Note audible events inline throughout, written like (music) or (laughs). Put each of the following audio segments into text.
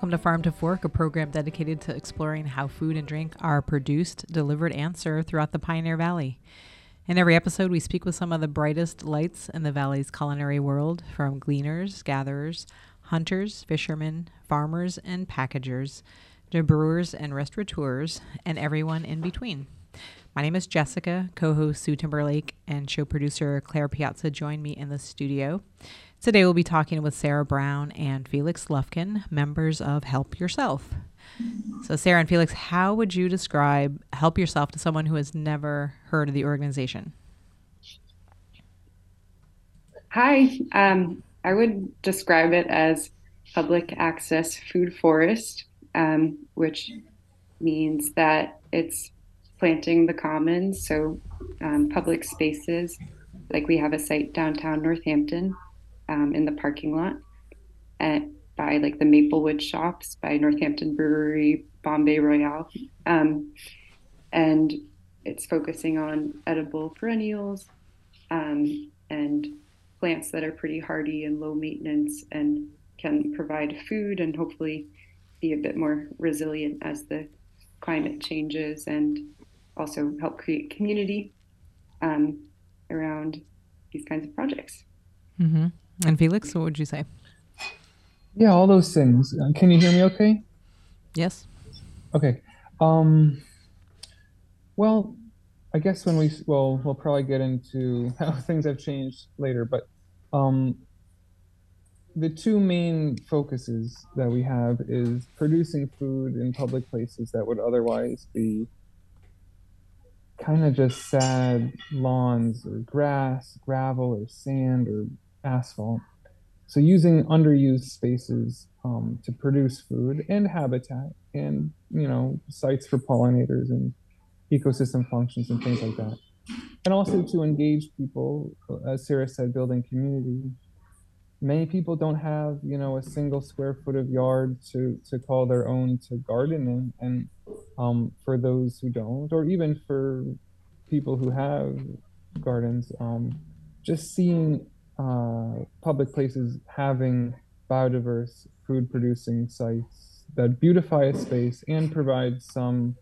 Welcome to Farm to Fork, a program dedicated to exploring how food and drink are produced, delivered, and served throughout the Pioneer Valley. In every episode, we speak with some of the brightest lights in the valley's culinary world from gleaners, gatherers, hunters, fishermen, farmers, and packagers, to brewers and restaurateurs, and everyone in between. My name is Jessica, co host Sue Timberlake, and show producer Claire Piazza join me in the studio. Today, we'll be talking with Sara Brown and Felix Lufkin, members of Help Yourself. So, Sara and Felix, how would you describe Help Yourself to someone who has never heard of the organization? Hi, um, I would describe it as public access food forest, um, which means that it's planting the commons, so um, public spaces. Like we have a site downtown Northampton um, in the parking lot at, by like the Maplewood shops by Northampton Brewery, Bombay Royale. Um, and it's focusing on edible perennials um, and plants that are pretty hardy and low maintenance and can provide food and hopefully be a bit more resilient as the climate changes and also help create community um, around these kinds of projects. Mm-hmm. And Felix, what would you say? Yeah, all those things. Uh, can you hear me okay? Yes. Okay. Um, well, I guess when we, well, we'll probably get into (laughs) how things have changed later, but um, the two main focuses that we have is producing food in public places that would otherwise be kind of just sad lawns or grass, gravel or sand or asphalt. So using underused spaces um, to produce food and habitat and you know sites for pollinators and ecosystem functions and things like that. And also to engage people, as Sara said, building community. Many people don't have, you know, a single square foot of yard to, to call their own to garden in. And um, for those who don't, or even for people who have gardens, um, just seeing uh, public places having biodiverse food producing sites that beautify a space and provide some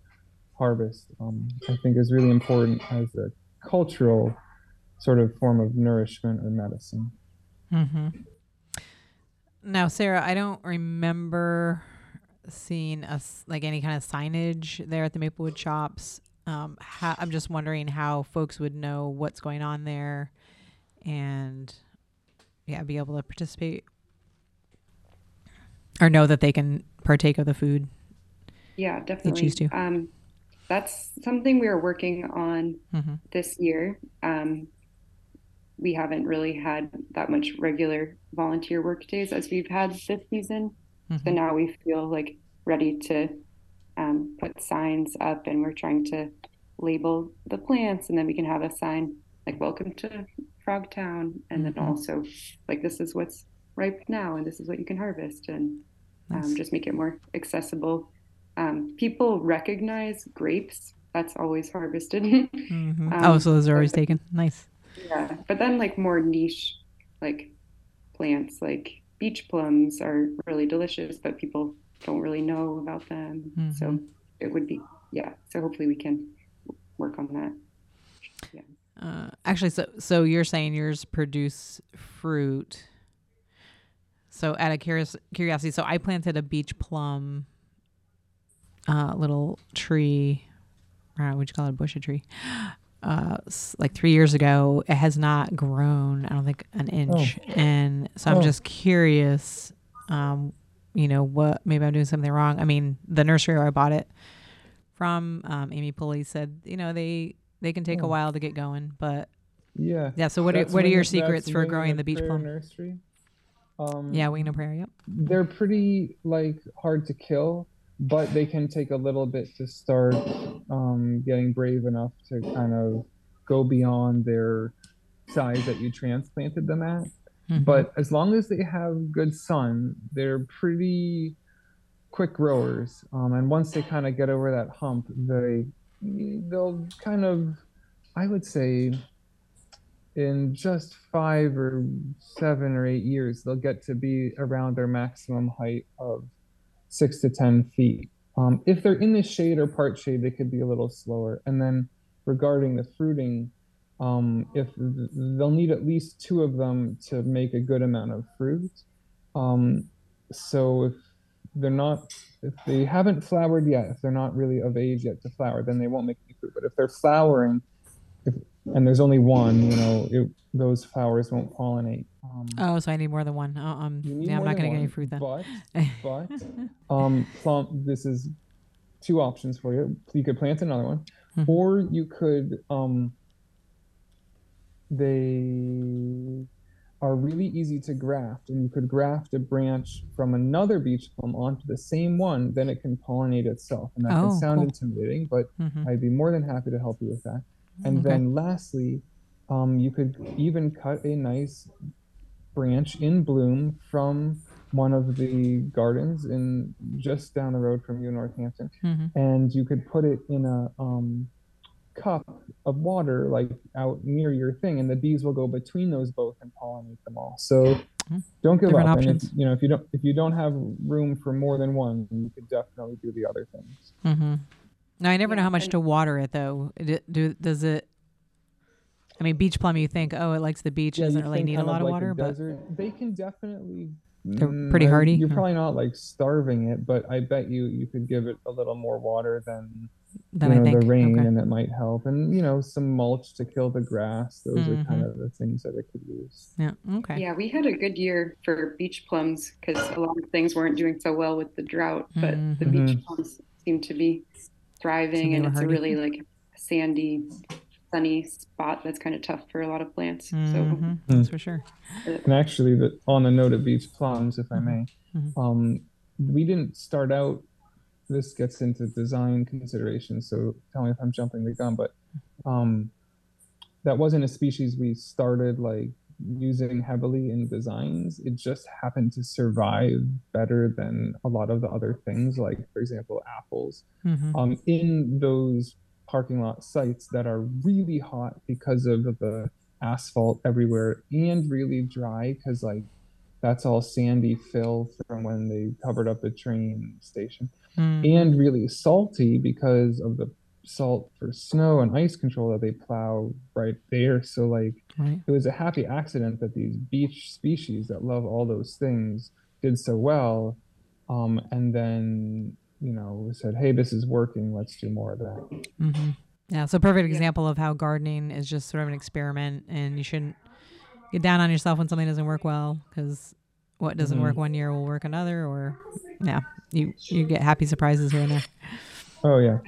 harvest, um, I think is really important as a cultural sort of form of nourishment or medicine. Mm-hmm. Now, Sara, I don't remember seeing us like any kind of signage there at the Maplewood shops. Um, how, I'm just wondering how folks would know what's going on there and yeah, be able to participate or know that they can partake of the food. Yeah, definitely. They choose to. Um, that's something we are working on mm-hmm. this year. Um, we haven't really had that much regular volunteer work days as we've had this season. Mm-hmm. So now we feel like ready to um, put signs up and we're trying to label the plants and then we can have a sign like welcome to Frogtown, and then mm-hmm. also like this is what's ripe now, and this is what you can harvest, and um, nice. just make it more accessible. Um, people recognize grapes. That's always harvested. (laughs) mm-hmm. um, oh, so those are always taken. Nice. Yeah, but then like more niche, like plants, like beach plums are really delicious, but people don't really know about them. Mm-hmm. So it would be yeah. So hopefully we can work on that. Yeah. Uh, actually, so so you're saying yours produce fruit. So out of curious, curiosity, so I planted a beach plum uh, little tree. Uh, would you call it a bush a tree? Uh, like three years ago. It has not grown. I don't think an inch. Oh. And so I'm oh. just curious. Um, you know what? Maybe I'm doing something wrong. I mean, the nursery where I bought it from, um, Amy Pulley said, you know, they they can take oh. a while to get going, but yeah, yeah. So what are what are your secrets for growing the beach plum nursery? Um, yeah, Wing Prayer. Yep. They're pretty like hard to kill, but they can take a little bit to start um, getting brave enough to kind of go beyond their size that you transplanted them at. Mm-hmm. But as long as they have good sun, they're pretty quick growers. Um, and once they kind of get over that hump, they they'll kind of, I would say, in just five or seven or eight years, they'll get to be around their maximum height of six to 10 feet. Um, if they're in the shade or part shade, they could be a little slower. And then regarding the fruiting, um, if they'll need at least two of them to make a good amount of fruit. Um, so if they're not, if they haven't flowered yet, if they're not really of age yet to flower, then they won't make any fruit. But if they're flowering, if, and there's only one, you know, it, those flowers won't pollinate. Um, oh, so I need more than one. Uh, um, yeah, I'm not going to get any fruit then. But, (laughs) but um, plum, this is two options for you. You could plant another one, mm-hmm. or you could um, they are really easy to graft and you could graft a branch from another beach plum onto the same one then it can pollinate itself and that oh, can sound cool. intimidating but mm-hmm. i'd be more than happy to help you with that and okay. then lastly um, you could even cut a nice branch in bloom from one of the gardens in just down the road from you in northampton mm-hmm. and you could put it in a um, cup of water like out near your thing and the bees will go between those both and pollinate them all so mm-hmm. don't give Different up options. and if, you know if you don't if you don't have room for more than one you could definitely do the other things mm-hmm. now i never yeah, know how much to water it though do, does it i mean beach plum you think oh it likes the beach yeah, doesn't really need a lot of, like water but they can definitely they're mm, pretty hardy. You're probably not like starving it, but I bet you you could give it a little more water than than you know, I think. the rain, okay. and it might help. And you know, some mulch to kill the grass. Those mm-hmm. are kind of the things that it could use. Yeah. Okay. Yeah, we had a good year for beach plums because a lot of things weren't doing so well with the drought, but mm-hmm. the beach mm-hmm. plums seem to be thriving, and it's hardy. a really like sandy sunny spot that's kind of tough for a lot of plants. Mm-hmm. So that's for sure. And actually, the, on the note of beach plums, if I may, mm-hmm. um, we didn't start out. This gets into design considerations, so tell me if I'm jumping the gun. But um, that wasn't a species we started like using heavily in designs. It just happened to survive better than a lot of the other things, like for example, apples. Mm-hmm. Um, in those parking lot sites that are really hot because of the asphalt everywhere and really dry because like that's all sandy fill from when they covered up the train station mm. and really salty because of the salt for snow and ice control that they plow right there so like right. it was a happy accident that these beach species that love all those things did so well um, and then you know, we said, hey, this is working. Let's do more of that. Mm-hmm. Yeah. So, perfect example of how gardening is just sort of an experiment, and you shouldn't get down on yourself when something doesn't work well because what doesn't mm-hmm. work one year will work another, or yeah, you you get happy surprises here and there. Oh yeah.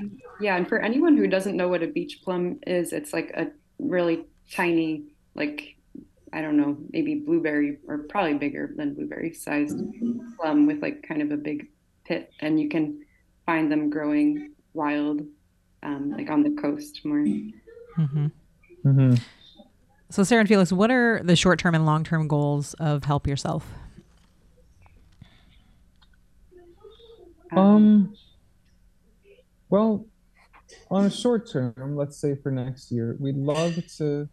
Yeah, and for anyone who doesn't know what a beach plum is, it's like a really tiny, like I don't know, maybe blueberry or probably bigger than blueberry sized plum with like kind of a big pit, and you can find them growing wild, um, like on the coast more. Mm-hmm. Mm-hmm. So, Sara and Felix, what are the short term and long term goals of Help Yourself? Um, well, on a short term, let's say for next year, we'd love to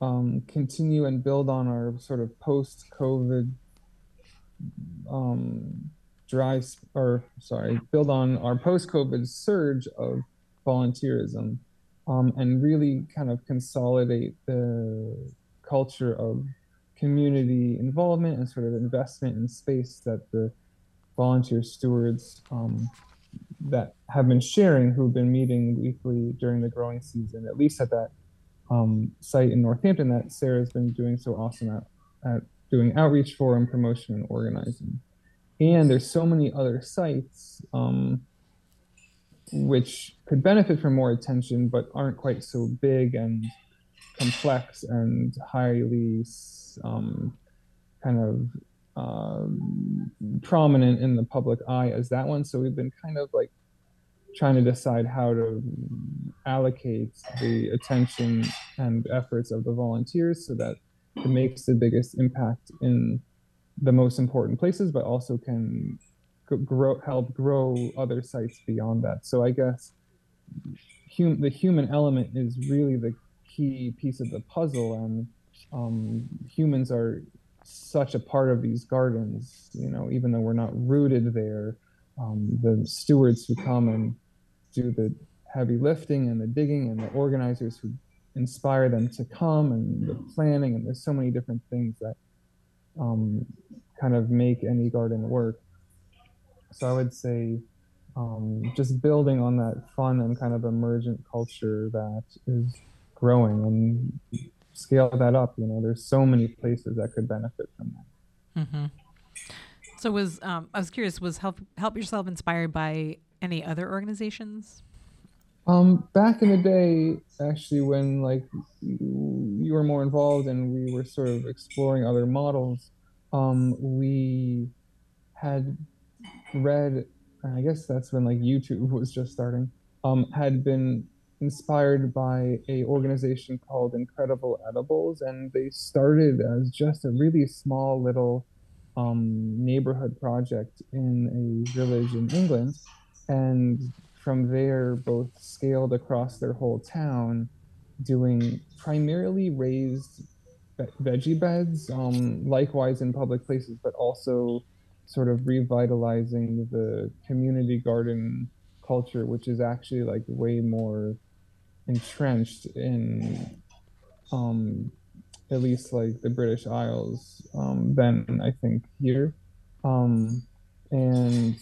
um, continue and build on our sort of post COVID um, dry or sorry build on our post-covid surge of volunteerism um, and really kind of consolidate the culture of community involvement and sort of investment in space that the volunteer stewards um, that have been sharing who've been meeting weekly during the growing season at least at that um, site in northampton that sara's been doing so awesome at, at doing outreach for and promotion and organizing. And there's so many other sites um, which could benefit from more attention but aren't quite so big and complex and highly um, kind of um, prominent in the public eye as that one so we've been kind of like trying to decide how to allocate the attention and efforts of the volunteers so that it makes the biggest impact in the most important places, but also can grow help grow other sites beyond that. So I guess hum, the human element is really the key piece of the puzzle, and um, humans are such a part of these gardens. You know, even though we're not rooted there, um, the stewards who come and do the heavy lifting and the digging and the organizers who inspire them to come and the planning and there's so many different things that um, kind of make any garden work so i would say um, just building on that fun and kind of emergent culture that is growing and scale that up you know there's so many places that could benefit from that mm-hmm. so was um, i was curious was help help yourself inspired by any other organizations um, back in the day, actually, when like you were more involved and we were sort of exploring other models, um, we had read, I guess that's when like YouTube (laughs) was just starting, um, had been inspired by a organization called Incredible Edibles, and they started as just a really small little um, neighborhood project in a village in England, and from there both scaled across their whole town, doing primarily raised veggie beds, um, likewise in public places, but also sort of revitalizing the community garden culture, which is actually like way more entrenched in um, at least like the British Isles um, than I think here. Um, and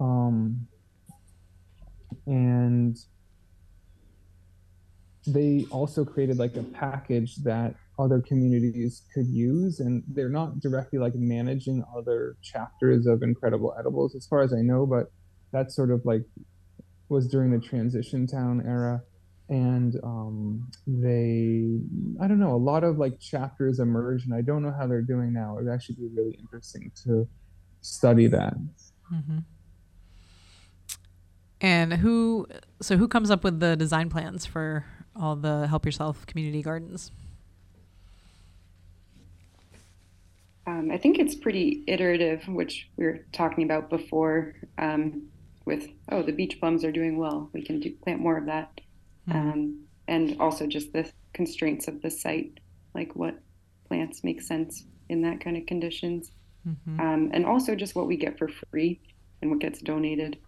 um, and they also created like a package that other communities could use and they're not directly like managing other chapters of incredible edibles as far as i know but that sort of like was during the transition town era and um, they i don't know a lot of like chapters emerge and i don't know how they're doing now it would actually be really interesting to study that mm-hmm. And who, so who comes up with the design plans for all the Help Yourself community gardens? Um, I think it's pretty iterative, which we were talking about before. Um, with oh, the beach plums are doing well, we can do, plant more of that, mm-hmm. um, and also just the constraints of the site, like what plants make sense in that kind of conditions, mm-hmm. Um, and also just what we get for free and what gets donated.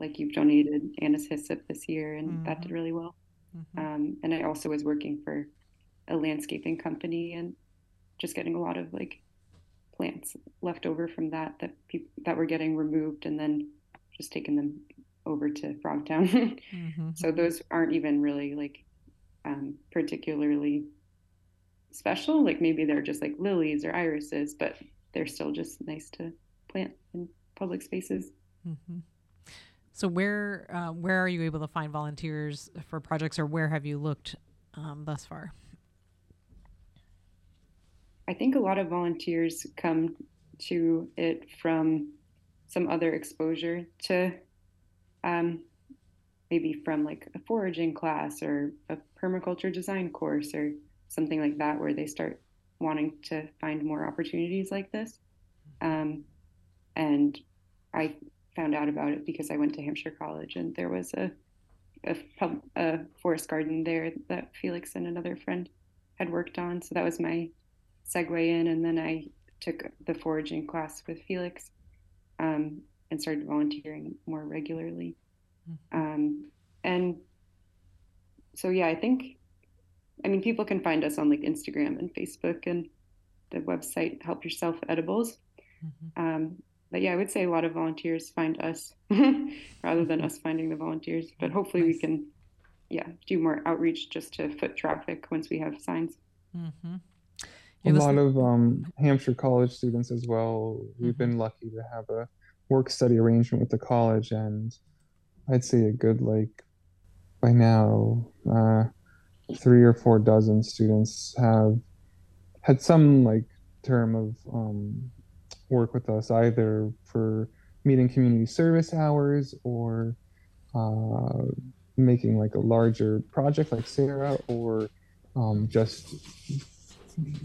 Like you've donated anise hyssop this year, and mm-hmm. that did really well. Mm-hmm. Um, and I also was working for a landscaping company and just getting a lot of like plants left over from that that people that were getting removed and then just taking them over to Frogtown. (laughs) mm-hmm. So those aren't even really like um, particularly special. Like maybe they're just like lilies or irises, but they're still just nice to plant in public spaces. Mm-hmm. So where uh, where are you able to find volunteers for projects, or where have you looked um, thus far? I think a lot of volunteers come to it from some other exposure to um, maybe from like a foraging class or a permaculture design course or something like that, where they start wanting to find more opportunities like this. Um, and I found out about it because I went to Hampshire College and there was a a, pub, a forest garden there that Felix and another friend had worked on. So that was my segue in, and then I took the foraging class with Felix um, and started volunteering more regularly. Mm-hmm. Um, and so yeah, I think I mean people can find us on like Instagram and Facebook and the website Help Yourself Edibles. Mm-hmm. Um, but yeah, I would say a lot of volunteers find us (laughs) rather than us finding the volunteers. But hopefully nice. we can, yeah, do more outreach just to foot traffic once we have signs. Mm-hmm. A lot of um, Hampshire College students as well. We've mm-hmm. been lucky to have a work study arrangement with the college, and I'd say a good like by now uh, three or four dozen students have had some like term of um, work with us either for meeting community service hours or uh, making like a larger project like Sara or um, just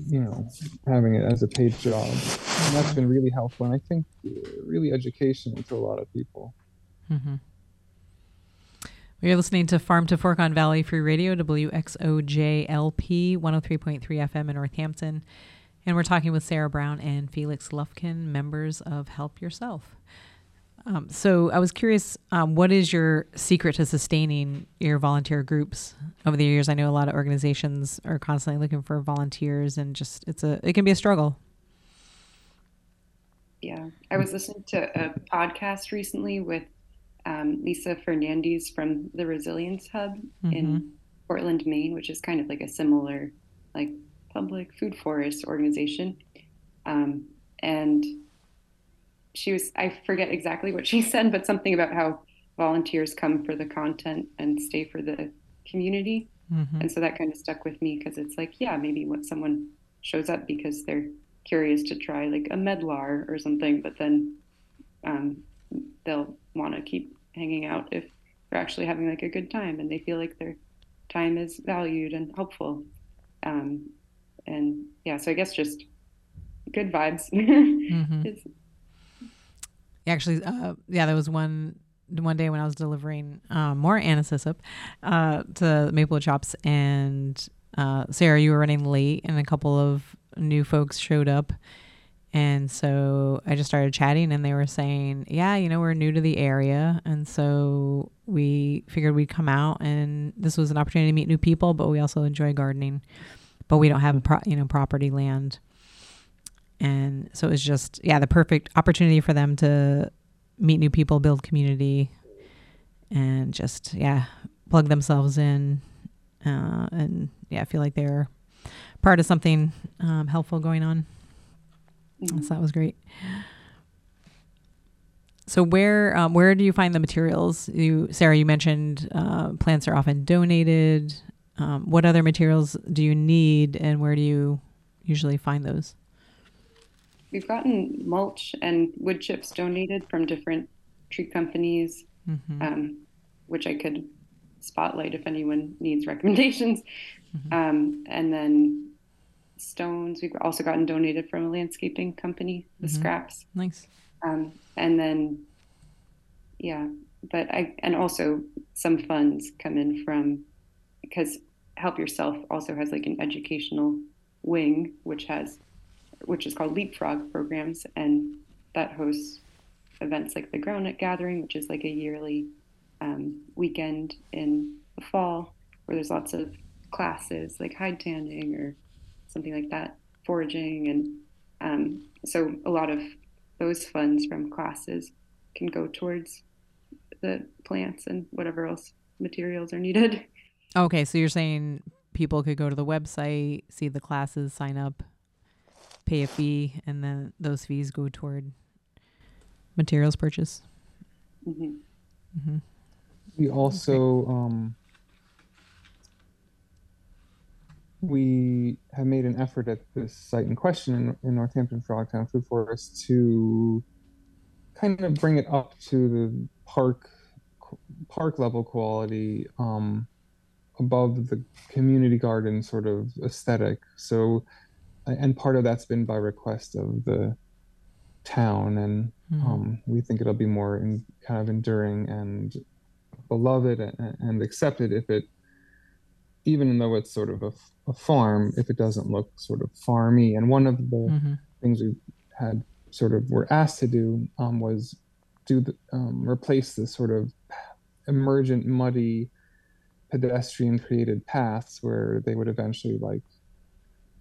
you know having it as a paid job and that's been really helpful and i think really educational to a lot of people mm-hmm. we are listening to farm to fork on valley free radio wxojlp 103.3 fm in northampton and we're talking with Sara Brown and Felix Lufkin, members of Help Yourself. Um, so I was curious, um, what is your secret to sustaining your volunteer groups over the years? I know a lot of organizations are constantly looking for volunteers, and just it's a it can be a struggle. Yeah, I was listening to a podcast recently with um, Lisa Fernandes from the Resilience Hub mm-hmm. in Portland, Maine, which is kind of like a similar like public food forest organization, um, and she was I forget exactly what she (laughs) said, but something about how volunteers come for the content and stay for the community. Mm-hmm. And so that kind of stuck with me because it's like, yeah, maybe when someone shows up because they're curious to try like a medlar or something, but then um, they'll want to keep hanging out if they're actually having like a good time and they feel like their time is valued and helpful. Um, and yeah, so I guess just good vibes (laughs) mm-hmm. is Actually, uh, yeah, there was one one day when I was delivering um, more anise hyssop uh, to Maplewood Shops, and uh, Sara, you were running late, and a couple of new folks showed up. And so I just started chatting, and they were saying, Yeah, you know, we're new to the area. And so we figured we'd come out, and this was an opportunity to meet new people, but we also enjoy gardening. But we don't have, pro- you know, property land and so it was just yeah the perfect opportunity for them to meet new people build community and just yeah plug themselves in uh, and yeah feel like they're part of something um, helpful going on. Mm-hmm. so that was great. So where um, where do you find the materials? You sara you mentioned uh, plants are often donated. Um, what other materials do you need and where do you usually find those we've gotten mulch and wood chips donated from different tree companies, mm-hmm. um, which I could spotlight if anyone needs (laughs) recommendations. Mm-hmm. Um, and then stones, we've also gotten donated from a landscaping company, the mm-hmm. scraps. Nice. Um, and then, yeah, but I, and also some funds come in from, because Help Yourself also has like an educational wing, which has which is called Leapfrog Programs, and that hosts events like the Groundnut Gathering, which is like a yearly um, weekend in the fall where there's lots of classes like hide tanning or something like that, foraging, and um, so a lot of those funds from classes can go towards the plants and whatever else materials are needed. Okay, so you're saying people could go to the website, see the classes, sign up, pay a fee, and then those fees go toward materials purchase. Mm-hmm. Mm-hmm. We also um, we have made an effort at this site in question in, in Northampton Frogtown Food Forest to kind of bring it up to the park park level quality um, above the community garden sort of aesthetic. So and part of that's been by request of the town and mm-hmm. um, we think it'll be more in, kind of enduring and beloved and, and, accepted if it even though it's sort of a, a, farm if it doesn't look sort of farmy and one of the mm-hmm. things we had sort of were asked to do um, was do the, um, replace the sort of emergent muddy pedestrian created paths where they would eventually like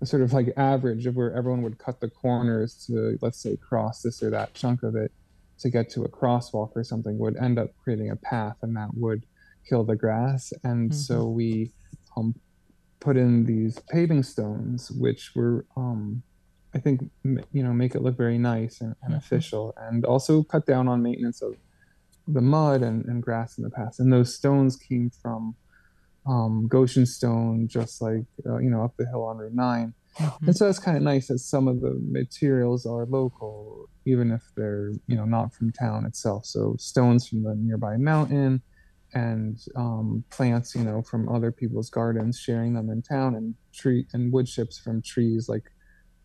sort of like average of where everyone would cut the corners to let's say cross this or that chunk of it to get to a crosswalk or something would end up creating a path and that would kill the grass and mm-hmm. so we um, put in these paving stones which were um, i think you know make it look very nice and, and mm-hmm. official and also cut down on maintenance of the mud and, and grass in the past and those stones came from um, Goshen Stone, just like uh, you know up the hill on Route 9 mm-hmm. And so it's kind of nice that some of the materials are local, even if they're you know not from town itself. So stones from the nearby mountain, and um, plants you know from other people's gardens, sharing them in town, and tree and wood chips from trees like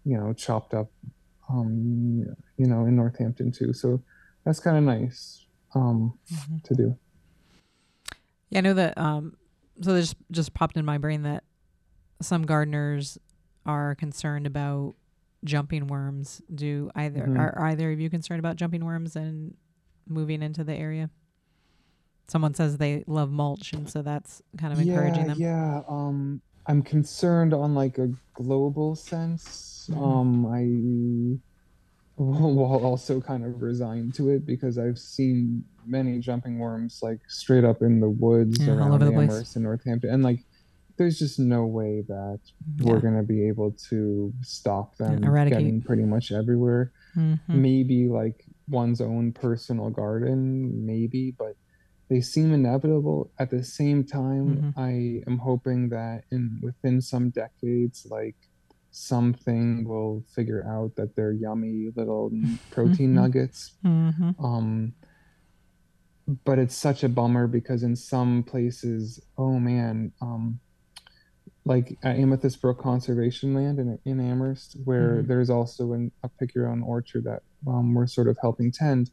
you know chopped up, um, you know in Northampton too. So that's kind of nice um, mm-hmm. to do. Yeah, I know that um, so this just popped in my brain that some gardeners are concerned about jumping worms. Do either mm-hmm. are, are, either of you concerned about jumping worms and moving into the area? Someone says they love mulch, and so that's kind of encouraging Yeah, them. yeah. Um, I'm concerned on like a global sense. Mhm. Um, I (laughs) while also kind of resigned to it because I've seen many jumping worms like straight up in the woods Yeah, all around over the place. Amherst and Northampton, and like there's just no way that Yeah. we're gonna be able to stop them eradicate. getting pretty much everywhere. Mhm. maybe like one's own personal garden, maybe, but they seem inevitable. At the same time, Mhm. I am hoping that in within some decades, like something will figure out that they're yummy little (laughs) protein Mhm. nuggets. Mhm. Um, but it's such a bummer because in some places, oh man, um, like at Amethyst Brook Conservation Land in, in Amherst, where Mhm. there's also an, a pick your own orchard that um, we're sort of helping tend.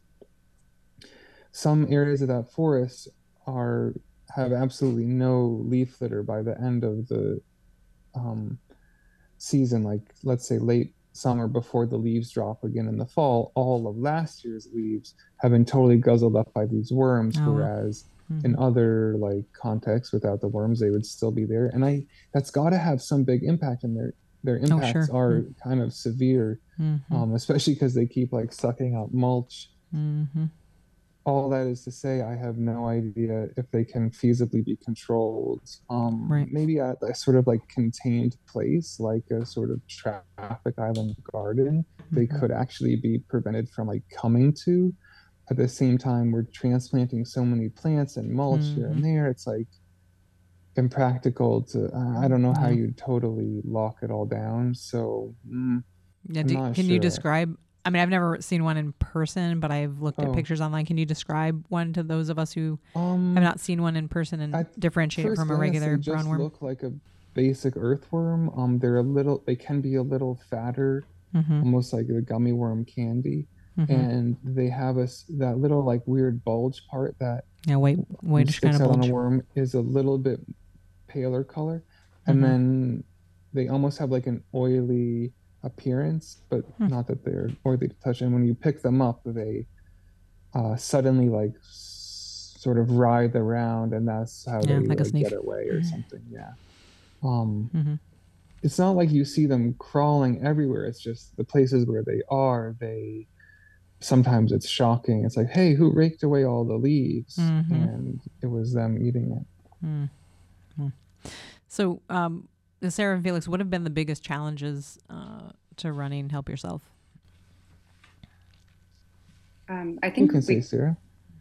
Some areas of that forest are have absolutely no leaf litter by the end of the um, season, like let's say late summer before the leaves drop again in the fall. All of last year's leaves have been totally guzzled up by these worms, Oh, whereas in Mhm. other like contexts without the worms they would still be there and i that's got to have some big impact and their their impacts Oh, sure. are kind of severe Mhm. um, especially because they keep like sucking up mulch Mhm. All that is to say i have no idea if they can feasibly be controlled um, Right. maybe at a sort of like contained place like a sort of traffic island garden they Mhm. could actually be prevented from like coming to at the same time we're transplanting so many plants and mulch here Mhm. and there it's like impractical to uh, i don't know how you totally lock it all down so mm, Yeah, do, can you describe? I mean, I've never seen one in person, but I've looked at Oh. pictures online. Can you describe one to those of us who um have not seen one in person and At differentiate it from a regular they just brown worm? look like a basic earthworm um they're a little they can be a little fatter Mm-hmm. almost like a gummy worm candy Mm-hmm. and they have a s- that little like weird bulge part that yeah, white, whitish kind of out on a worm is a little bit paler color, and Mhm. then they almost have like an oily appearance, but Hmm. not that they're oily to touch. And when you pick them up, they uh, suddenly like s- sort of writhe around, and that's how Yeah, they like like, get away or something. Yeah. Um, Mm-hmm. it's not like you see them crawling everywhere. It's just the places where they are, they sometimes it's shocking. It's like, hey, who raked away all the leaves? Mhm. And it was them eating it. Mm. Mm. So, um, Sara and Felix, what have been the biggest challenges uh, to running Help Yourself? Um, I You think can say, Sara.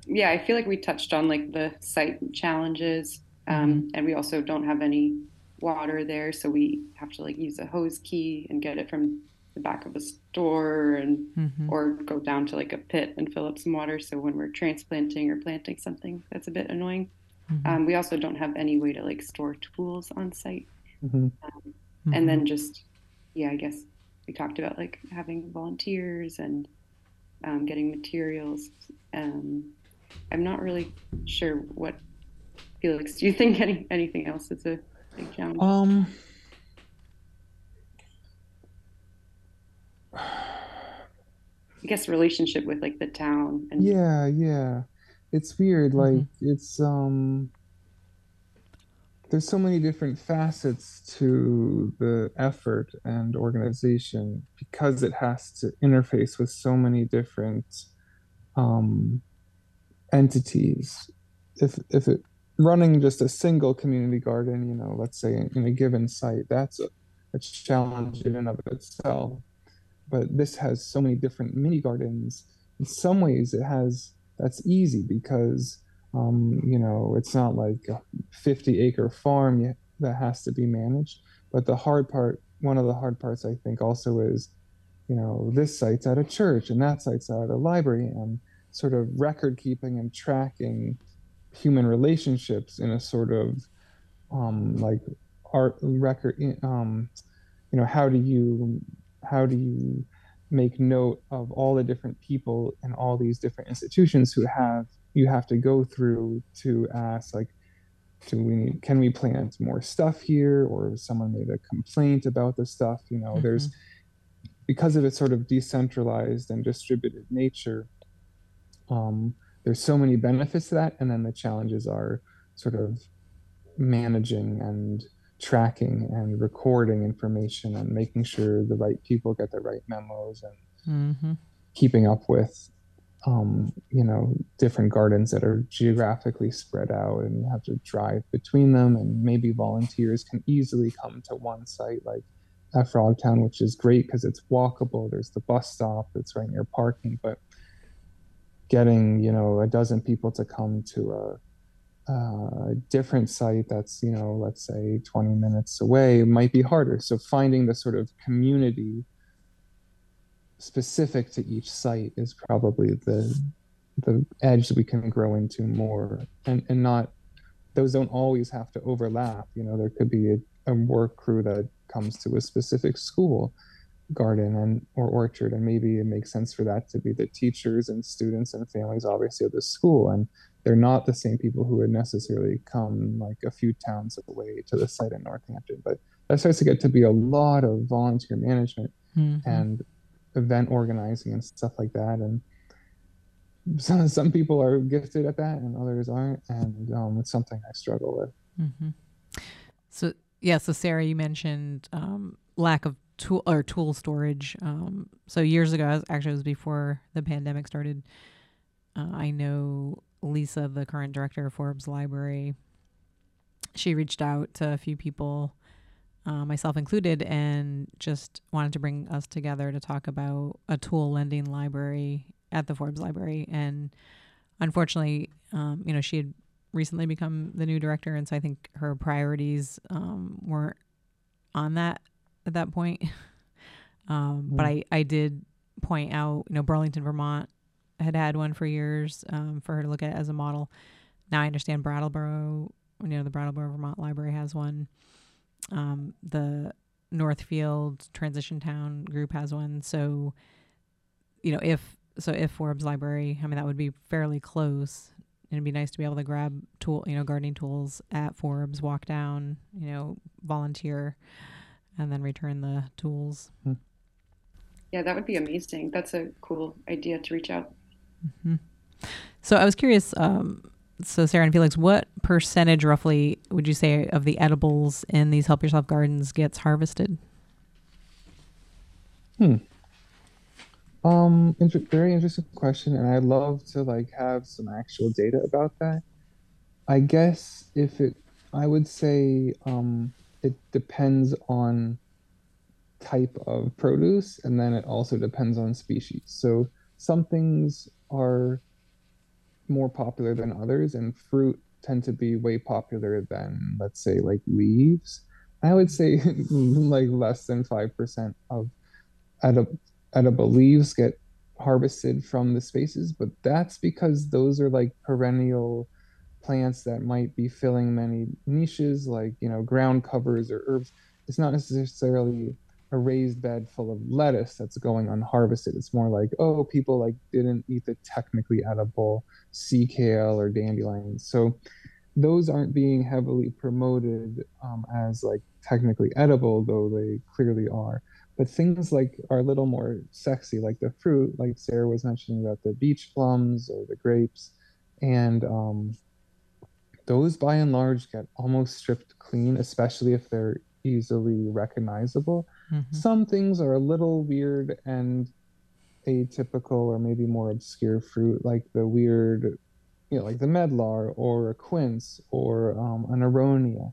yeah, I feel like we touched on like the site challenges, um, and we also don't have any water there, so we have to like use a hose key and get it from the back of a store, and Mm-hmm. or go down to like a pit and fill up some water. So when we're transplanting or planting something, that's a bit annoying. Mm-hmm. Um, we also don't have any way to like store tools on site, hmm Mm-hmm. and then just yeah, I guess we talked about like having volunteers and um, getting materials. Um, I'm not really sure what Felix. Do you think any anything else is a big challenge? Um, I guess relationship with like the town and yeah, yeah. It's weird. Mhm. Like, it's, um, there's so many different facets to the effort and organization because it has to interface with so many different um, entities. If if it running just a single community garden, you know, let's say in, in a given site, that's a, a challenge in and of itself. But this has so many different mini gardens. In some ways, it has that's easy because um, you know it's not like a 50 acre farm that has to be managed. But the hard part, one of the hard parts, I think, also is, you know, this site's at a church and that site's at a library, and sort of record keeping and tracking human relationships in a sort of um, like art record. Um, you know, how do you how do you make note of all the different people and all these different institutions who have you have to go through to ask like do we need can we plant more stuff here? Or someone made a complaint about the stuff? You know there's because of its sort of decentralized and distributed nature um, there's so many benefits to that. And then the challenges are sort of managing and tracking and recording information and making sure the right people get the right memos and mm-hmm. keeping up with um, you know different gardens that are geographically spread out and you have to drive between them. And maybe volunteers can easily come to one site like at frogtown which is great because it's walkable. There's the bus stop it's right near parking but getting you know a dozen people to come to a a different site that's you know let's say 20 minutes away might be harder. So finding the sort of community specific to each site is probably the the edge that we can grow into more and and not those don't always have to overlap you know there could be a, a work crew that comes to a specific school garden and or orchard and maybe it makes sense for that to be the teachers and students and families obviously of the school and they're not the same people who would necessarily come like a few towns away to the site in Northampton. But that starts to get to be a lot of volunteer management mm-hmm. and event organizing and stuff like that. And some (laughs) some people are gifted at that and others aren't, and um, it's something I struggle with. Mm-hmm. So yeah, so Sara, you mentioned um, lack of tool or tool storage. Um, so years ago, actually, it was before the pandemic started. Uh, I know Lisa, the current director of Forbes Library, she reached out to a few people, uh, myself included, and just wanted to bring us together to talk about a tool lending library at the Forbes Library. And unfortunately, um, you know, she had recently become the new director, and so I think her priorities um, weren't on that at that point. (laughs) um, mm. But I, I did point out, you know, Burlington, Vermont had had one for years um, for her to look at as a model. Now I understand Brattleboro, you know, the Brattleboro Vermont Library has one. Um, the Northfield Transition Town group has one. So, you know, if so, if Forbes Library, I mean, that would be fairly close. It'd be nice to be able to grab tool, you know, gardening tools at Forbes, walk down, you know, volunteer, and then return the tools. Hmm. Yeah, that would be amazing. That's a cool idea to reach out. Mm-hmm. So I was curious. Um, so Sara and Felix, what percentage roughly would you say of the edibles in these help yourself gardens gets harvested? Hmm. Um, inter- very interesting question, and I'd love to like have some actual data about that. I guess if it, I would say um, it depends on type of produce, and then it also depends on species. So some things are more popular than others, and fruit tend to be way popular than, let's say, like leaves. I would say (laughs) like less than 5% of edible, edible leaves get harvested from the spaces, but that's because those are like perennial plants that might be filling many niches, like, you know, ground covers or herbs. It's not necessarily a raised bed full of lettuce that's going unharvested. It's more like, oh, people like didn't eat the technically edible sea kale or dandelions. So those aren't being heavily promoted um, as like technically edible, though they clearly are. But things like are a little more sexy, like the fruit, like Sara was mentioning about the beach plums or the grapes, and um, those by and large get almost stripped clean, especially if they're easily recognizable. Mm-hmm. Some things are a little weird and atypical or maybe more obscure fruit, like the weird, you know, like the medlar or a quince or um, an aronia.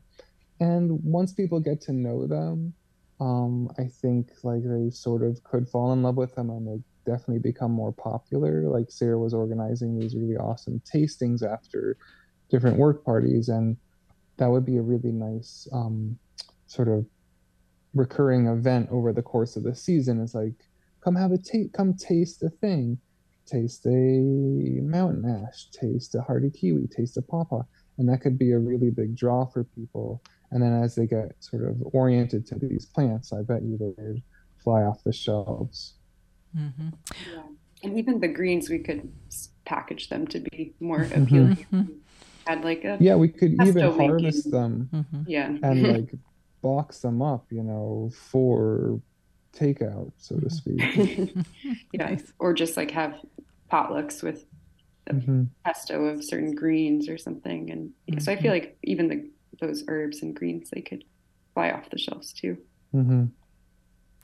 And once people get to know them, um, I think like they sort of could fall in love with them and they definitely become more popular. Like Sara was organizing these really awesome tastings after different work parties, and that would be a really nice um, sort of recurring event over the course of the season is like come have a taste come taste a thing. Taste a mountain ash. Taste a hardy kiwi. Taste a pawpaw. And that could be a really big draw for people. And then as they get sort of oriented to these plants i bet you they'd fly off the shelves. Mm-hmm. yeah. and even the greens we could package them to be more appealing. Mm-hmm. add like a yeah we could even harvest them. Mm-hmm. yeah. And like (laughs) box them up, you know, for takeout, so to speak. (laughs) yeah, or just like have potlucks with mm-hmm. pesto of certain greens or something. And mm-hmm. so I feel mm-hmm. like even the those herbs and greens they could buy off the shelves too. Mm-hmm.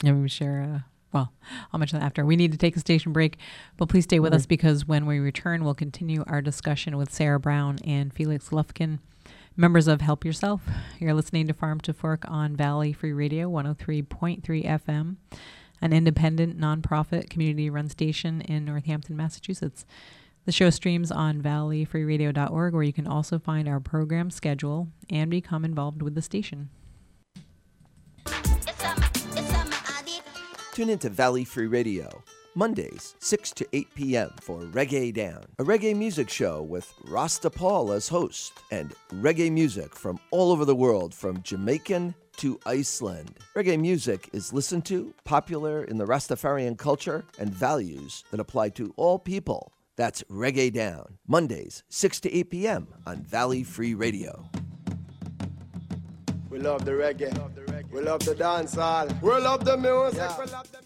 Yeah, we share. Uh, well, I'll mention that after. We need to take a station break, but please stay with us because when we return, we'll continue our discussion with Sara Brown and Felix Lufkin, members of Help Yourself. You're listening to Farm to Fork on Valley Free Radio 103.3 FM, an independent, nonprofit, community run station in Northampton, Massachusetts. The show streams on valleyfreeradio.org, where you can also find our program schedule and become involved with the station. Tune into Valley Free Radio, Mondays, 6 to 8 p.m. for Reggae Down, a reggae music show with Rasta Paul as host, and reggae music from all over the world, from Jamaican to Iceland. Reggae music is listened to, popular in the Rastafarian culture, and values that apply to all people. That's Reggae Down, Mondays, 6 to 8 p.m. on Valley Free Radio. We love the reggae. We love the dancehall. We love the music. Yeah.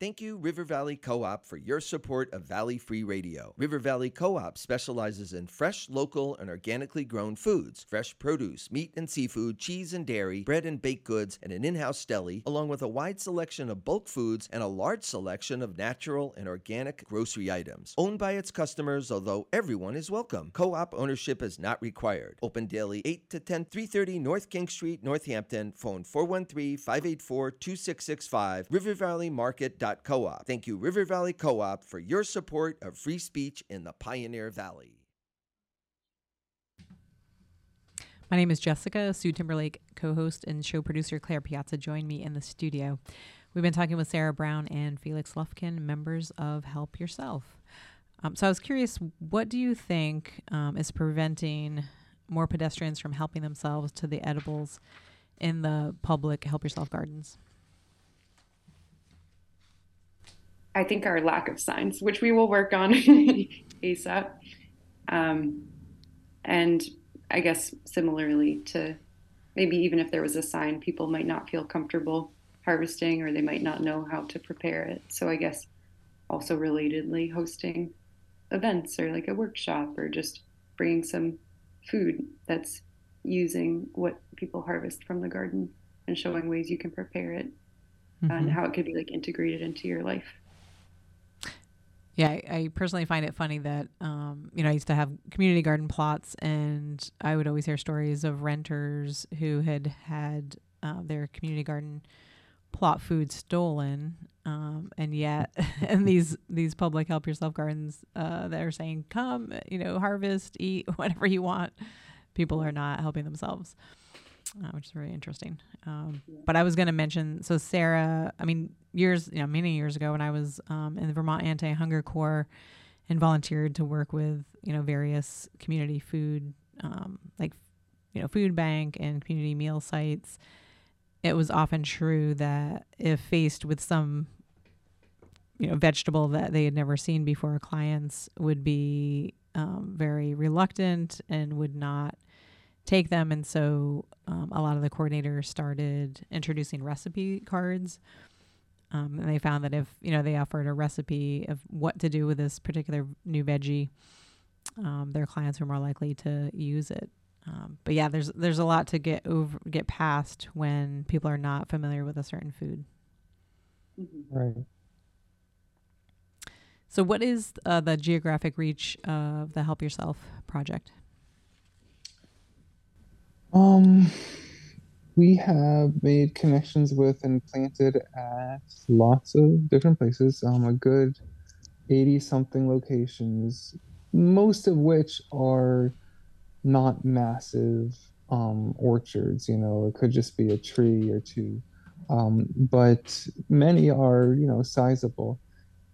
Thank you, River Valley Co op, for your support of Valley Free Radio. River Valley Co op specializes in fresh, local, and organically grown foods, fresh produce, meat and seafood, cheese and dairy, bread and baked goods, and an in house deli, along with a wide selection of bulk foods and a large selection of natural and organic grocery items. Owned by its customers, although everyone is welcome. Co op ownership is not required. Open daily 8 to 10, 330 North King Street, Northampton. Phone 413 584 2665. River Valley Co-op. Thank you, River Valley Co-op, for your support of free speech in the Pioneer Valley. My name is Jessica. Sue Timberlake, co-host and show producer Claire Piazza, joined me in the studio. We've been talking with Sara Brown and Felix Lufkin, members of Help Yourself. Um, so I was curious, what do you think um, is preventing more pedestrians from helping themselves to the edibles in the public Help Yourself gardens? I think our lack of signs, which we will work on (laughs) ASAP. Um, and I guess similarly to maybe even if there was a sign, people might not feel comfortable harvesting or they might not know how to prepare it. So I guess also relatedly hosting events or like a workshop or just bringing some food that's using what people harvest from the garden and showing ways you can prepare it mm-hmm. and how it could be like integrated into your life. Yeah, I, I, personally find it funny that um, you know I used to have community garden plots, and I would always hear stories of renters who had had uh, their community garden plot food stolen, um, and yet (laughs) and these these public help yourself gardens uh, that are saying come you know harvest eat (laughs) whatever you want, people are not helping themselves uh, which is very interesting. Um, but I was going to mention, so Sara, I mean, years, you know, many years ago when I was um, in the Vermont Anti-Hunger Corps and volunteered to work with, you know, various community food, um, like, you know, food bank and community meal sites, it was often true that if faced with some, you know, vegetable that they had never seen before, clients would be um, very reluctant and would not – take them. And so um, a lot of the coordinators started introducing recipe cards. Um, and they found that if you know they offered a recipe of what to do with this particular new veggie, um, their clients were more likely to use it. Um, but yeah, there's there's a lot to get over get past when people are not familiar with a certain food. Mm-hmm. Right. So, what is uh, the geographic reach of the Help Yourself project? Um, we have made connections with and planted at lots of different places. Um, a good 80 something locations, most of which are not massive um, orchards. You know, it could just be a tree or two. Um, but many are, you know, sizable.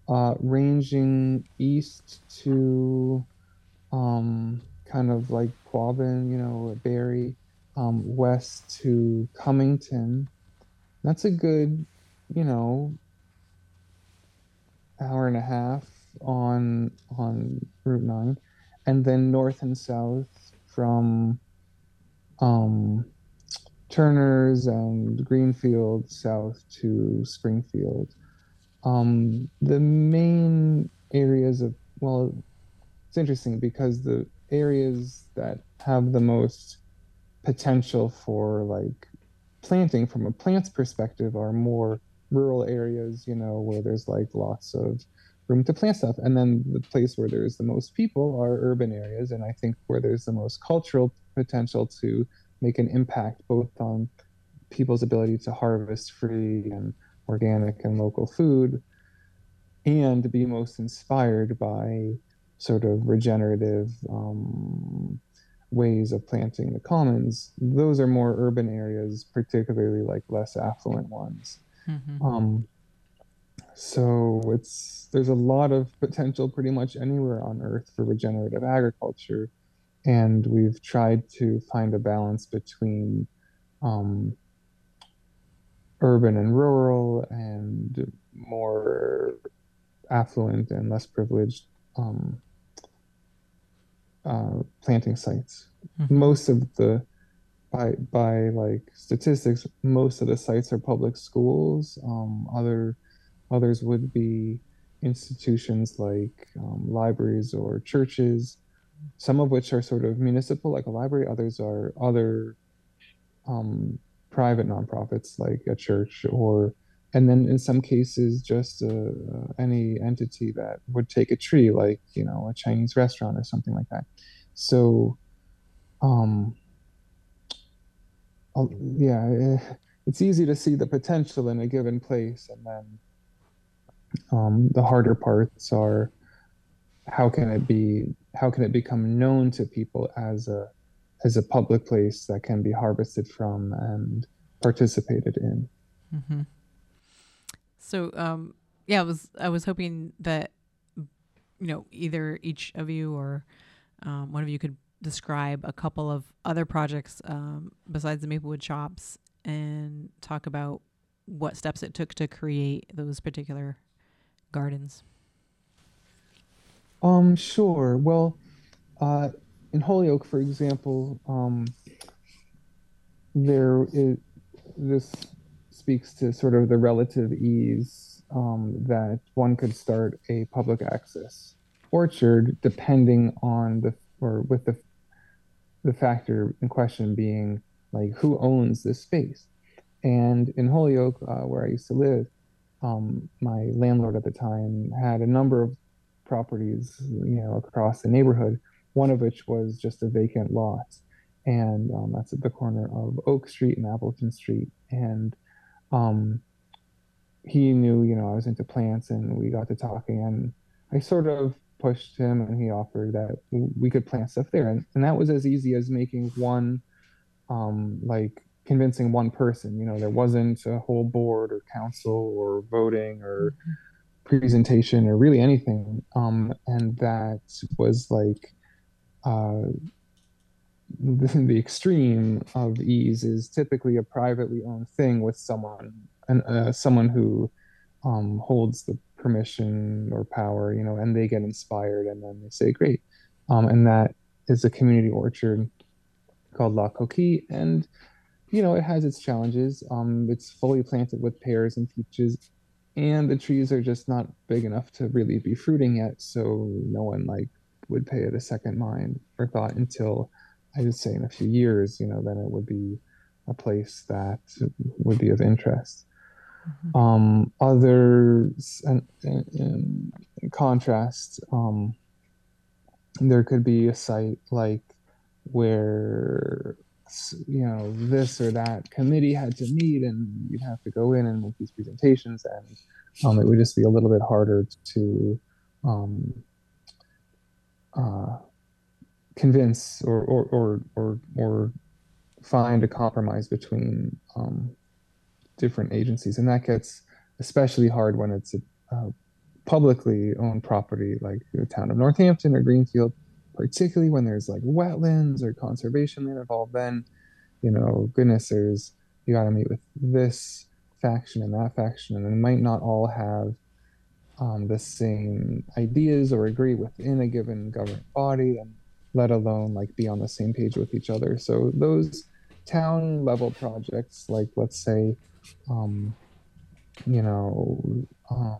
uh, ranging east to um, kind of like Quabbin, you know, Barre, um, west to Cummington. That's a good, you know, hour and a half on on Route Nine, and then north and south from um, Turner's and Greenfield south to Springfield. Um, the main areas of well, it's interesting because the areas that have the most potential for like planting from a plant's perspective are more rural areas, you know, where there's like lots of room to plant stuff. And then the place where there's the most people are urban areas. And I think where there's the most cultural potential to make an impact both on people's ability to harvest free and organic and local food and be most inspired by sort of regenerative um, ways of planting the commons those are more urban areas particularly like less affluent ones mm-hmm. um, so it's there's a lot of potential pretty much anywhere on earth for regenerative agriculture and we've tried to find a balance between um, urban and rural and more affluent and less privileged um, uh, planting sites. Mm-hmm. Most of the by by like statistics, most of the sites are public schools. Um, other others would be institutions like um, libraries or churches some of which are sort of municipal, like a library. Others are other um, private nonprofits, like a church, or and then in some cases, just uh, uh, any entity that would take a tree, like you know, a Chinese restaurant or something like that. So, um, yeah, eh, it's easy to see the potential in a given place, and then um, the harder parts are how can it be how can it become known to people as a as a public place that can be harvested from and participated in mm-hmm. So um yeah i was i was hoping that you know either each of you or um, one of you could describe a couple of other projects um, besides the maplewood shops and talk about what steps it took to create those particular gardens um, sure. Well, uh, in Holyoke, for example, um, there is this speaks to sort of the relative ease um, that one could start a public access orchard, depending on the or with the the factor in question being like who owns this space. And in Holyoke, uh, where I used to live, um, my landlord at the time had a number of properties, you know, across the neighborhood. One of which was just a vacant lot, and um, that's at the corner of Oak Street and Appleton Street. And um, he knew, you know, I was into plants, and we got to talking, and I sort of pushed him, and he offered that we could plant stuff there, and, and that was as easy as making one, um, like convincing one person. You know, there wasn't a whole board or council or voting or presentation or really anything. Um, and that was like uh, (laughs) the, extreme of ease is typically a privately owned thing with someone and uh, someone who um, holds the permission or power, you know, and they get inspired and then they say, great. Um, and that is a community orchard called La Coquille. And, you know, it has its challenges. Um, it's fully planted with pears and peaches and the trees are just not big enough to really be fruiting yet so no one like would pay it a second mind or thought until i would say in a few years you know then it would be a place that would be of interest mm-hmm. um, others in, in, in contrast um, there could be a site like where you know this or that committee had to meet and you'd have to go in and make these presentations and um, it would just be a little bit harder to um, uh, convince or, or or, or or find a compromise between um, different agencies. And that gets especially hard when it's a, publicly owned property like the town of Northampton or Greenfield, particularly when there's like wetlands or conservation land involved, then, you know, goodness, there's, you got to meet with this faction and that faction, and they might not all have um, the same ideas or agree within a given government body, and let alone like be on the same page with each other. So those town level projects, like let's say, um, you know, um,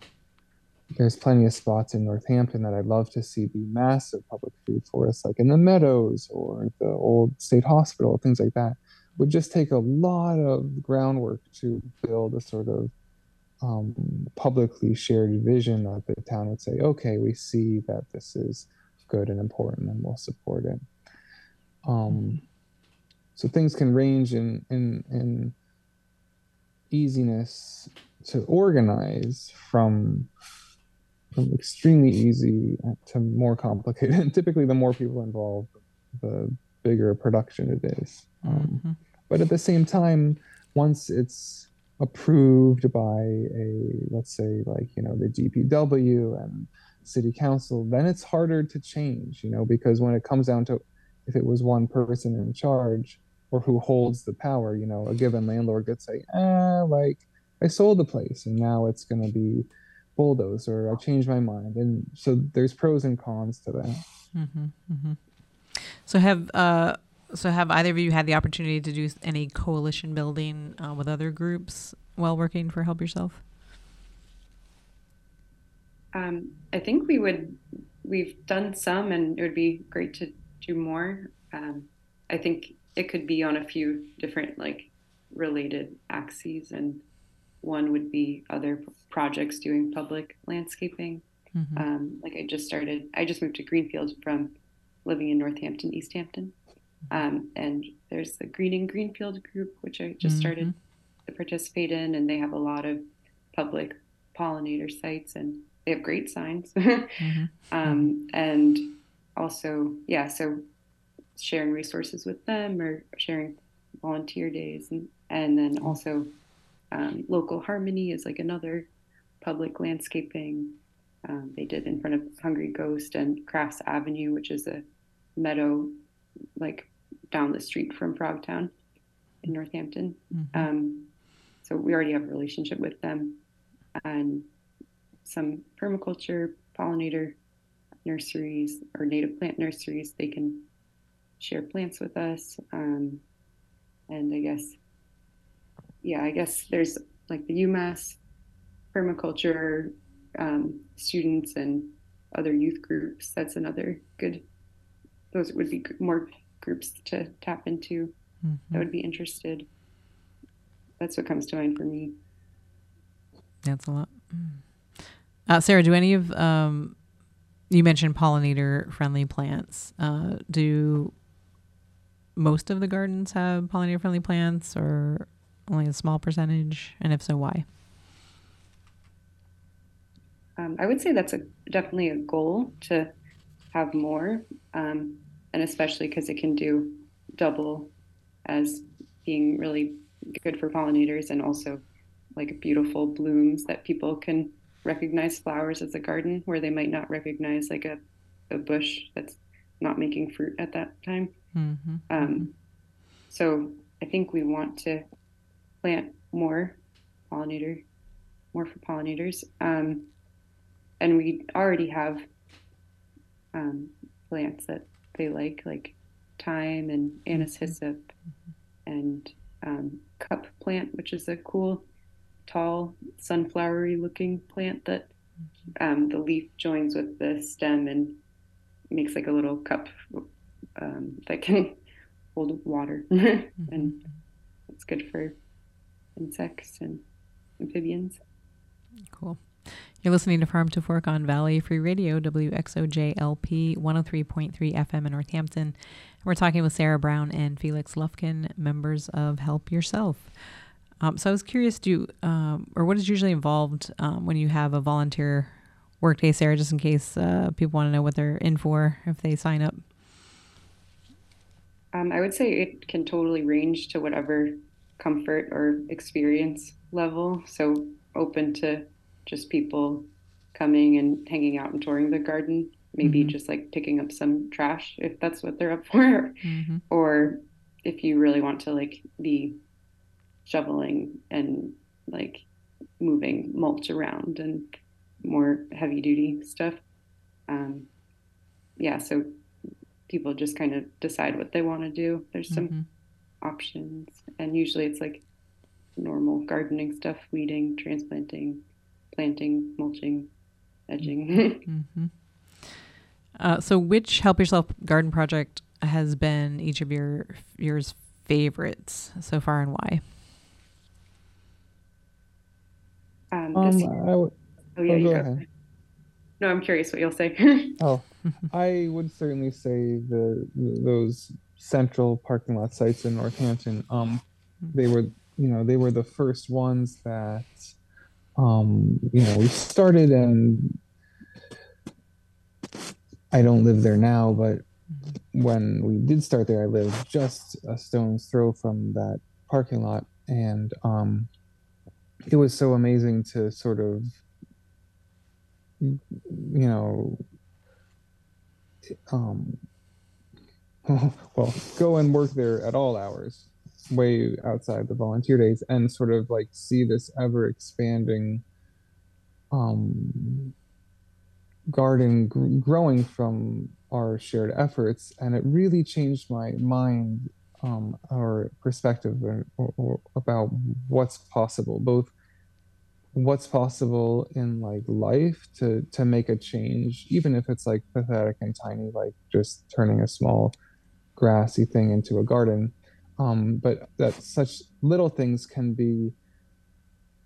there's plenty of spots in Northampton that I'd love to see be massive public food forests, like in the meadows or the old state hospital, things like that. Would just take a lot of groundwork to build a sort of um, publicly shared vision that the town would say, okay, we see that this is good and important and we'll support it. Um, so things can range in, in, in easiness to organize from from extremely easy to more complicated. And (laughs) typically, the more people involved, the bigger production it is. Um, mm-hmm. But at the same time, once it's approved by a, let's say, like, you know, the DPW and city council, then it's harder to change, you know, because when it comes down to if it was one person in charge or who holds the power, you know, a given landlord could say, ah, like, I sold the place and now it's going to be bulldozed or I changed my mind. And so there's pros and cons to that. Mm-hmm, mm-hmm. So have uh, so have either of you had the opportunity to do any coalition building uh, with other groups while working for Help Yourself? Um, I think we would. We've done some, and it would be great to do more. Um, I think it could be on a few different like related axes and one would be other projects doing public landscaping. Mm-hmm. Um, like I just started, I just moved to Greenfield from living in Northampton, East Hampton. Um, and there's the Greening Greenfield group, which I just mm-hmm. started to participate in, and they have a lot of public pollinator sites and they have great signs. (laughs) mm-hmm. um, and also, yeah, so sharing resources with them or sharing volunteer days and, and then also um, Local Harmony is like another public landscaping. Um, they did in front of Hungry Ghost and Crafts Avenue, which is a meadow like down the street from Frogtown in Northampton. Mm-hmm. Um, so we already have a relationship with them and some permaculture pollinator nurseries or native plant nurseries. They can share plants with us. Um, and I guess yeah, I guess there's like the UMass permaculture um, students and other youth groups. That's another good. Those would be more groups to tap into. Mm-hmm. That would be interested. That's what comes to mind for me. That's a lot. Mm. Uh, Sara, do any of um, you mentioned pollinator friendly plants? Uh, do most of the gardens have pollinator friendly plants, or only a small percentage? And if so, why? Um, I would say that's a definitely a goal to have more, um, and especially because it can do double as being really good for pollinators and also like beautiful blooms that people can recognize flowers as a garden where they might not recognize like a, a bush that's not making fruit at that time. Mm-hmm. Um, so I think we want to plant more pollinator, more for pollinators. Um, and we already have um, plants that they like, like thyme and anise mm-hmm. hyssop and um, cup plant, which is a cool, tall, sunflowery looking plant that um, the leaf joins with the stem and makes like a little cup um, that can (laughs) hold water. (laughs) and it's good for insects and amphibians. Cool. You're listening to Farm to Fork on Valley Free Radio, WXOJLP 103.3 FM in Northampton. We're talking with Sara Brown and Felix Lufkin, members of Help Yourself. Um, so I was curious, do um, or what is usually involved um, when you have a volunteer workday, Sara, just in case uh, people want to know what they're in for if they sign up? Um, I would say it can totally range to whatever comfort or experience level. So open to just people coming and hanging out and touring the garden. Maybe Mhm. just like picking up some trash if that's what they're up (laughs) for, Mhm. or if you really want to like be shoveling and like moving mulch around and more heavy duty stuff. Um, yeah, so people just kind of decide what they want to do. There's some Mhm. options, and usually it's like normal gardening stuff weeding, transplanting, planting, mulching, edging. (laughs) Mhm. Uh, so, which Help Yourself garden project has been each of your yours favorites so far, and why? Um, Um, this- I would, oh, yeah, oh, you go. No, I'm curious what you'll say. (laughs) Oh, I would certainly say the those central parking lot sites in Northampton. Um, they were you know they were the first ones that um you know we started and I don't live there now, but when we did start there, I lived just a stone's throw from that parking lot, and um, it was so amazing to sort of you know um, (laughs) well, go and work there at all hours, way outside the volunteer days, and sort of like see this ever expanding um, garden gr- growing from our shared efforts. And it really changed my mind um, or perspective or, or, or about what's possible, both what's possible in like life to to make a change even if it's like pathetic and tiny like just turning a small grassy thing into a garden. Um but that such little things can be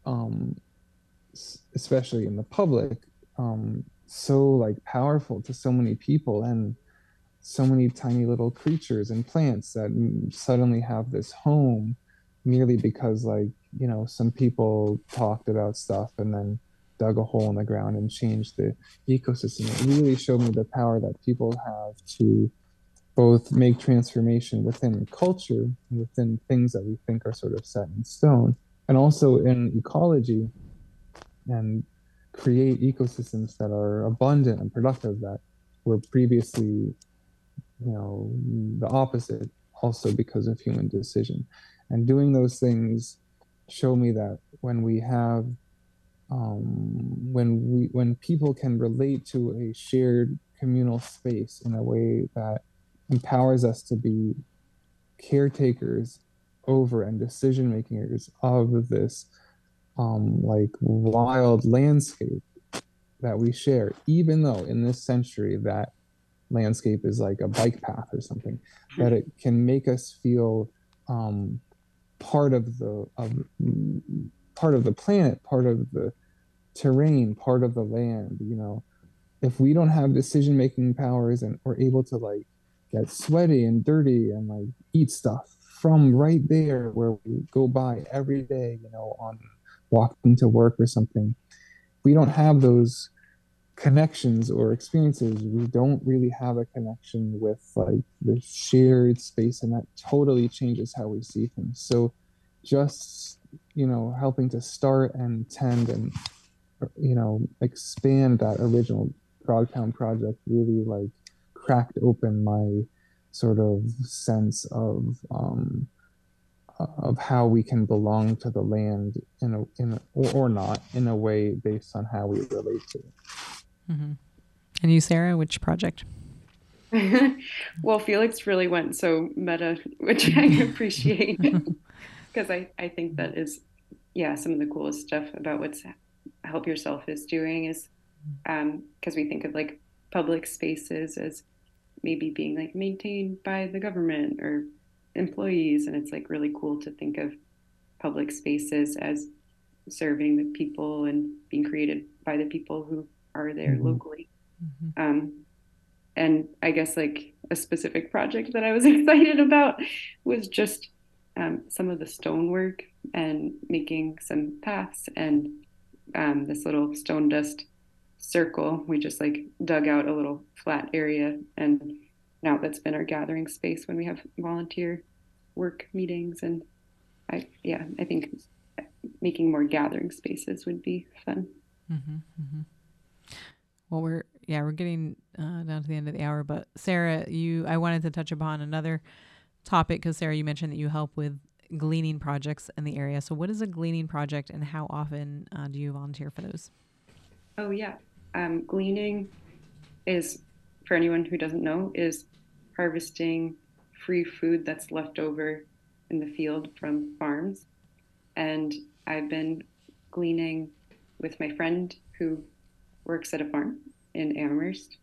um especially in the public um so like powerful to so many people and so many tiny little creatures and plants that suddenly have this home merely because like you know some people talked about stuff and then dug a hole in the ground and changed the ecosystem. It really showed me the power that people have to both make transformation within culture within things that we think are sort of set in stone and also in ecology and create ecosystems that are abundant and productive that were previously you know the opposite also because of human decision. And doing those things show me that when we have um, when we when people can relate to a shared communal space in a way that empowers us to be caretakers over and decision makers of this um, like wild landscape that we share even though in this century that landscape is like a bike path or something that it can make us feel um, part of the of part of the planet part of the terrain part of the land you know? If we don't have decision making powers and we're able to like get sweaty and dirty and like eat stuff from right there where we go by every day you know on walking to work or something we don't have those connections or experiences. We don't really have a connection with like the shared space and that totally changes how we see things. So just you know helping to start and tend and you know expand that original Frogtown project really like cracked open my sort of sense of um of how we can belong to the land in a in a, or, or not in a way based on how we relate to it hmm And you, Sara, which project? (laughs) well, Felix really went so meta, which I (laughs) appreciate because I, I think that is, yeah, some of the coolest stuff about what's Help Yourself is doing is because we think of like public spaces as maybe being like maintained by the government or employees. And it's like really cool to think of public spaces as serving the people and being created by the people who are there Mhm. locally. Mhm. Um, and I guess like a specific project that I was (laughs) excited about was just um, some of the stonework and making some paths and um, this little stone dust circle. We just like dug out a little flat area, and now that's been our gathering space when we have volunteer work meetings. And I, yeah, I think making more gathering spaces would be fun. hmm hmm Well, we're yeah, we're getting uh, down to the end of the hour, but Sara, you I wanted to touch upon another topic because Sara, you mentioned that you help with gleaning projects in the area. So, what is a gleaning project, and how often uh, do you volunteer for those? Oh yeah, um, gleaning is for anyone who doesn't know is harvesting free food that's left over in the field from farms, and I've been gleaning with my friend who works at a farm in Amherst,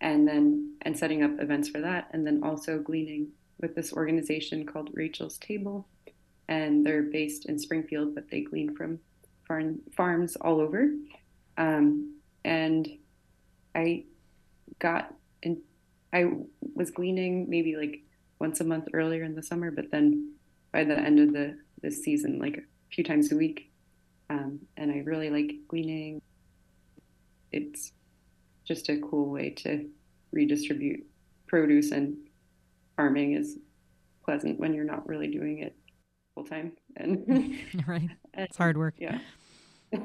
and then and setting up events for that, and then also gleaning with this organization called Rachel's Table, and they're based in Springfield, but they glean from farm, farms all over. Um, and I got in, I was gleaning maybe like once a month earlier in the summer, but then by the end of the this season, like a few times a week. Um, and I really like gleaning. It's just a cool way to redistribute produce and farming is pleasant when you're not really doing it full time. And (laughs) right. (laughs) It's hard work. yeah. (laughs)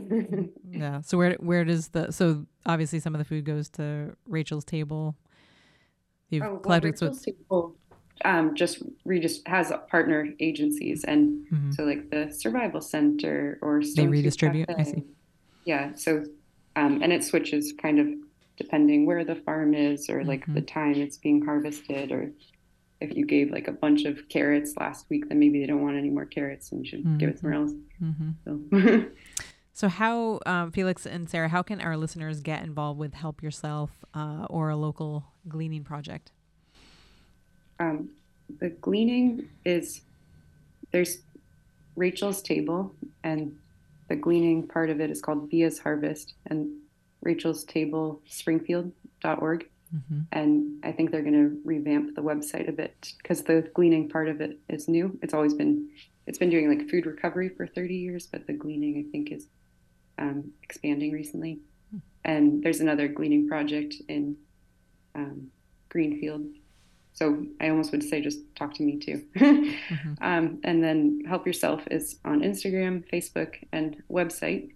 Yeah. So where where does the so obviously some of the food goes to rachel's table. You've oh, well, rachel's table um, just we just has partner agencies and mm-hmm. so like the survival center or Stone they redistribute? I see. Yeah so um, and it switches kind of depending where the farm is or like mm-hmm. the time it's being harvested or if you gave like a bunch of carrots last week, then maybe they don't want any more carrots and you should mm-hmm. give it somewhere else. Mm-hmm. So. (laughs) so, how, um, Felix and Sara, how can our listeners get involved with Help Yourself uh, or a local gleaning project? Um, the gleaning is there's Rachel's Table, and the gleaning part of it is called Via's Harvest, and Rachel's Table Springfield.org. Mm-hmm. And I think they're going to revamp the website a bit because the gleaning part of it is new. It's always been, it's been doing like food recovery for 30 years, but the gleaning I think is um, expanding recently. Mm-hmm. And there's another gleaning project in um, Greenfield. So I almost would say just talk to me too. (laughs) mm-hmm. um, and then Help Yourself is on Instagram, Facebook, and website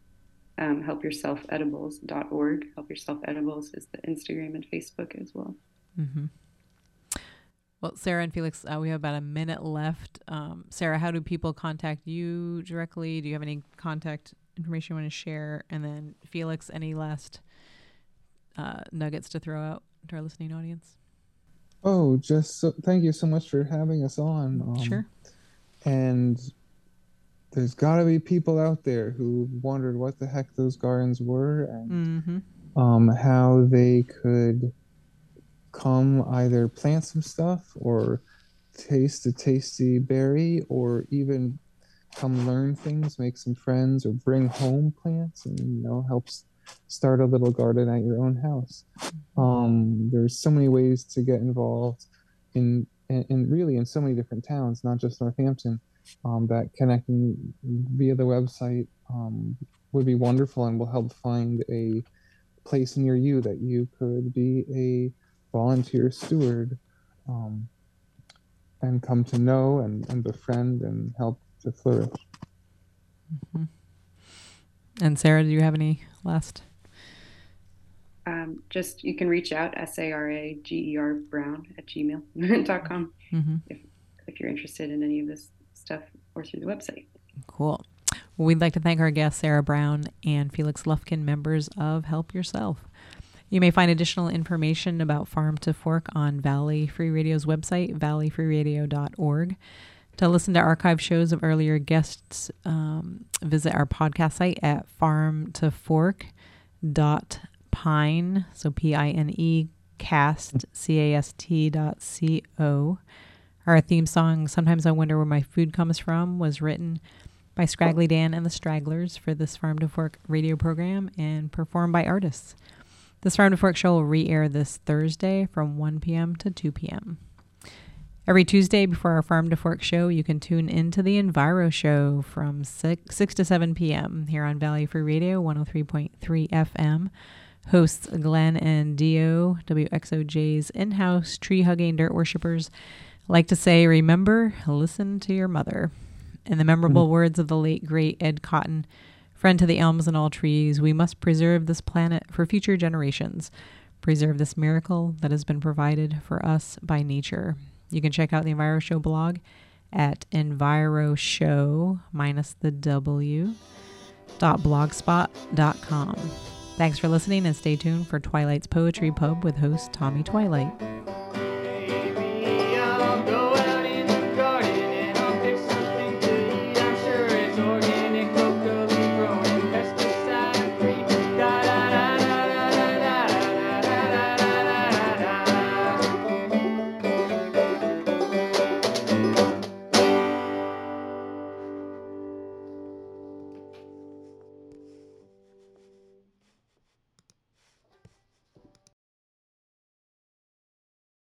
um, helpyourselfedibles.org. Help Yourself Edibles is the Instagram and Facebook as well. Mm-hmm. Well, Sara and Felix, uh, we have about a minute left. Um, Sara, how do people contact you directly? Do you have any contact information you want to share? And then Felix, any last uh, nuggets to throw out to our listening audience? Oh, just so, thank you so much for having us on. Um, sure. And there's got to be people out there who wondered what the heck those gardens were and mm-hmm. um, how they could come either plant some stuff or taste a tasty berry or even come learn things make some friends or bring home plants and you know helps start a little garden at your own house um, there's so many ways to get involved in and really in so many different towns not just northampton um, that connecting via the website um, would be wonderful and will help find a place near you that you could be a volunteer steward um, and come to know and, and befriend and help to flourish. Mm-hmm. And Sara, do you have any last? Um, just you can reach out s a r a g e r brown at gmail.com (laughs) mm-hmm. if if you're interested in any of this stuff or through the website. Cool. Well, we'd like to thank our guests, Sara Brown and Felix Lufkin, members of Help Yourself. You may find additional information about Farm to Fork on Valley Free Radio's website, valleyfreeradio.org. To listen to archive shows of earlier guests, um, visit our podcast site at farmtofork.pine, so P I N E, cast, C A S T dot C O. Our theme song, Sometimes I Wonder Where My Food Comes From, was written by Scraggly Dan and the Stragglers for this Farm to Fork radio program and performed by artists. This Farm to Fork show will re air this Thursday from 1 p.m. to 2 p.m. Every Tuesday before our Farm to Fork show, you can tune into the Enviro Show from 6, 6 to 7 p.m. here on Valley Free Radio 103.3 FM. Hosts Glenn and Dio, WXOJ's in house tree hugging dirt worshippers, like to say, remember, listen to your mother. In the memorable mm-hmm. words of the late, great Ed Cotton, Friend to the elms and all trees, we must preserve this planet for future generations. Preserve this miracle that has been provided for us by nature. You can check out the Enviro Show blog at enviroshow minus the W dot blogspot.com. Thanks for listening and stay tuned for Twilight's Poetry Pub with host Tommy Twilight.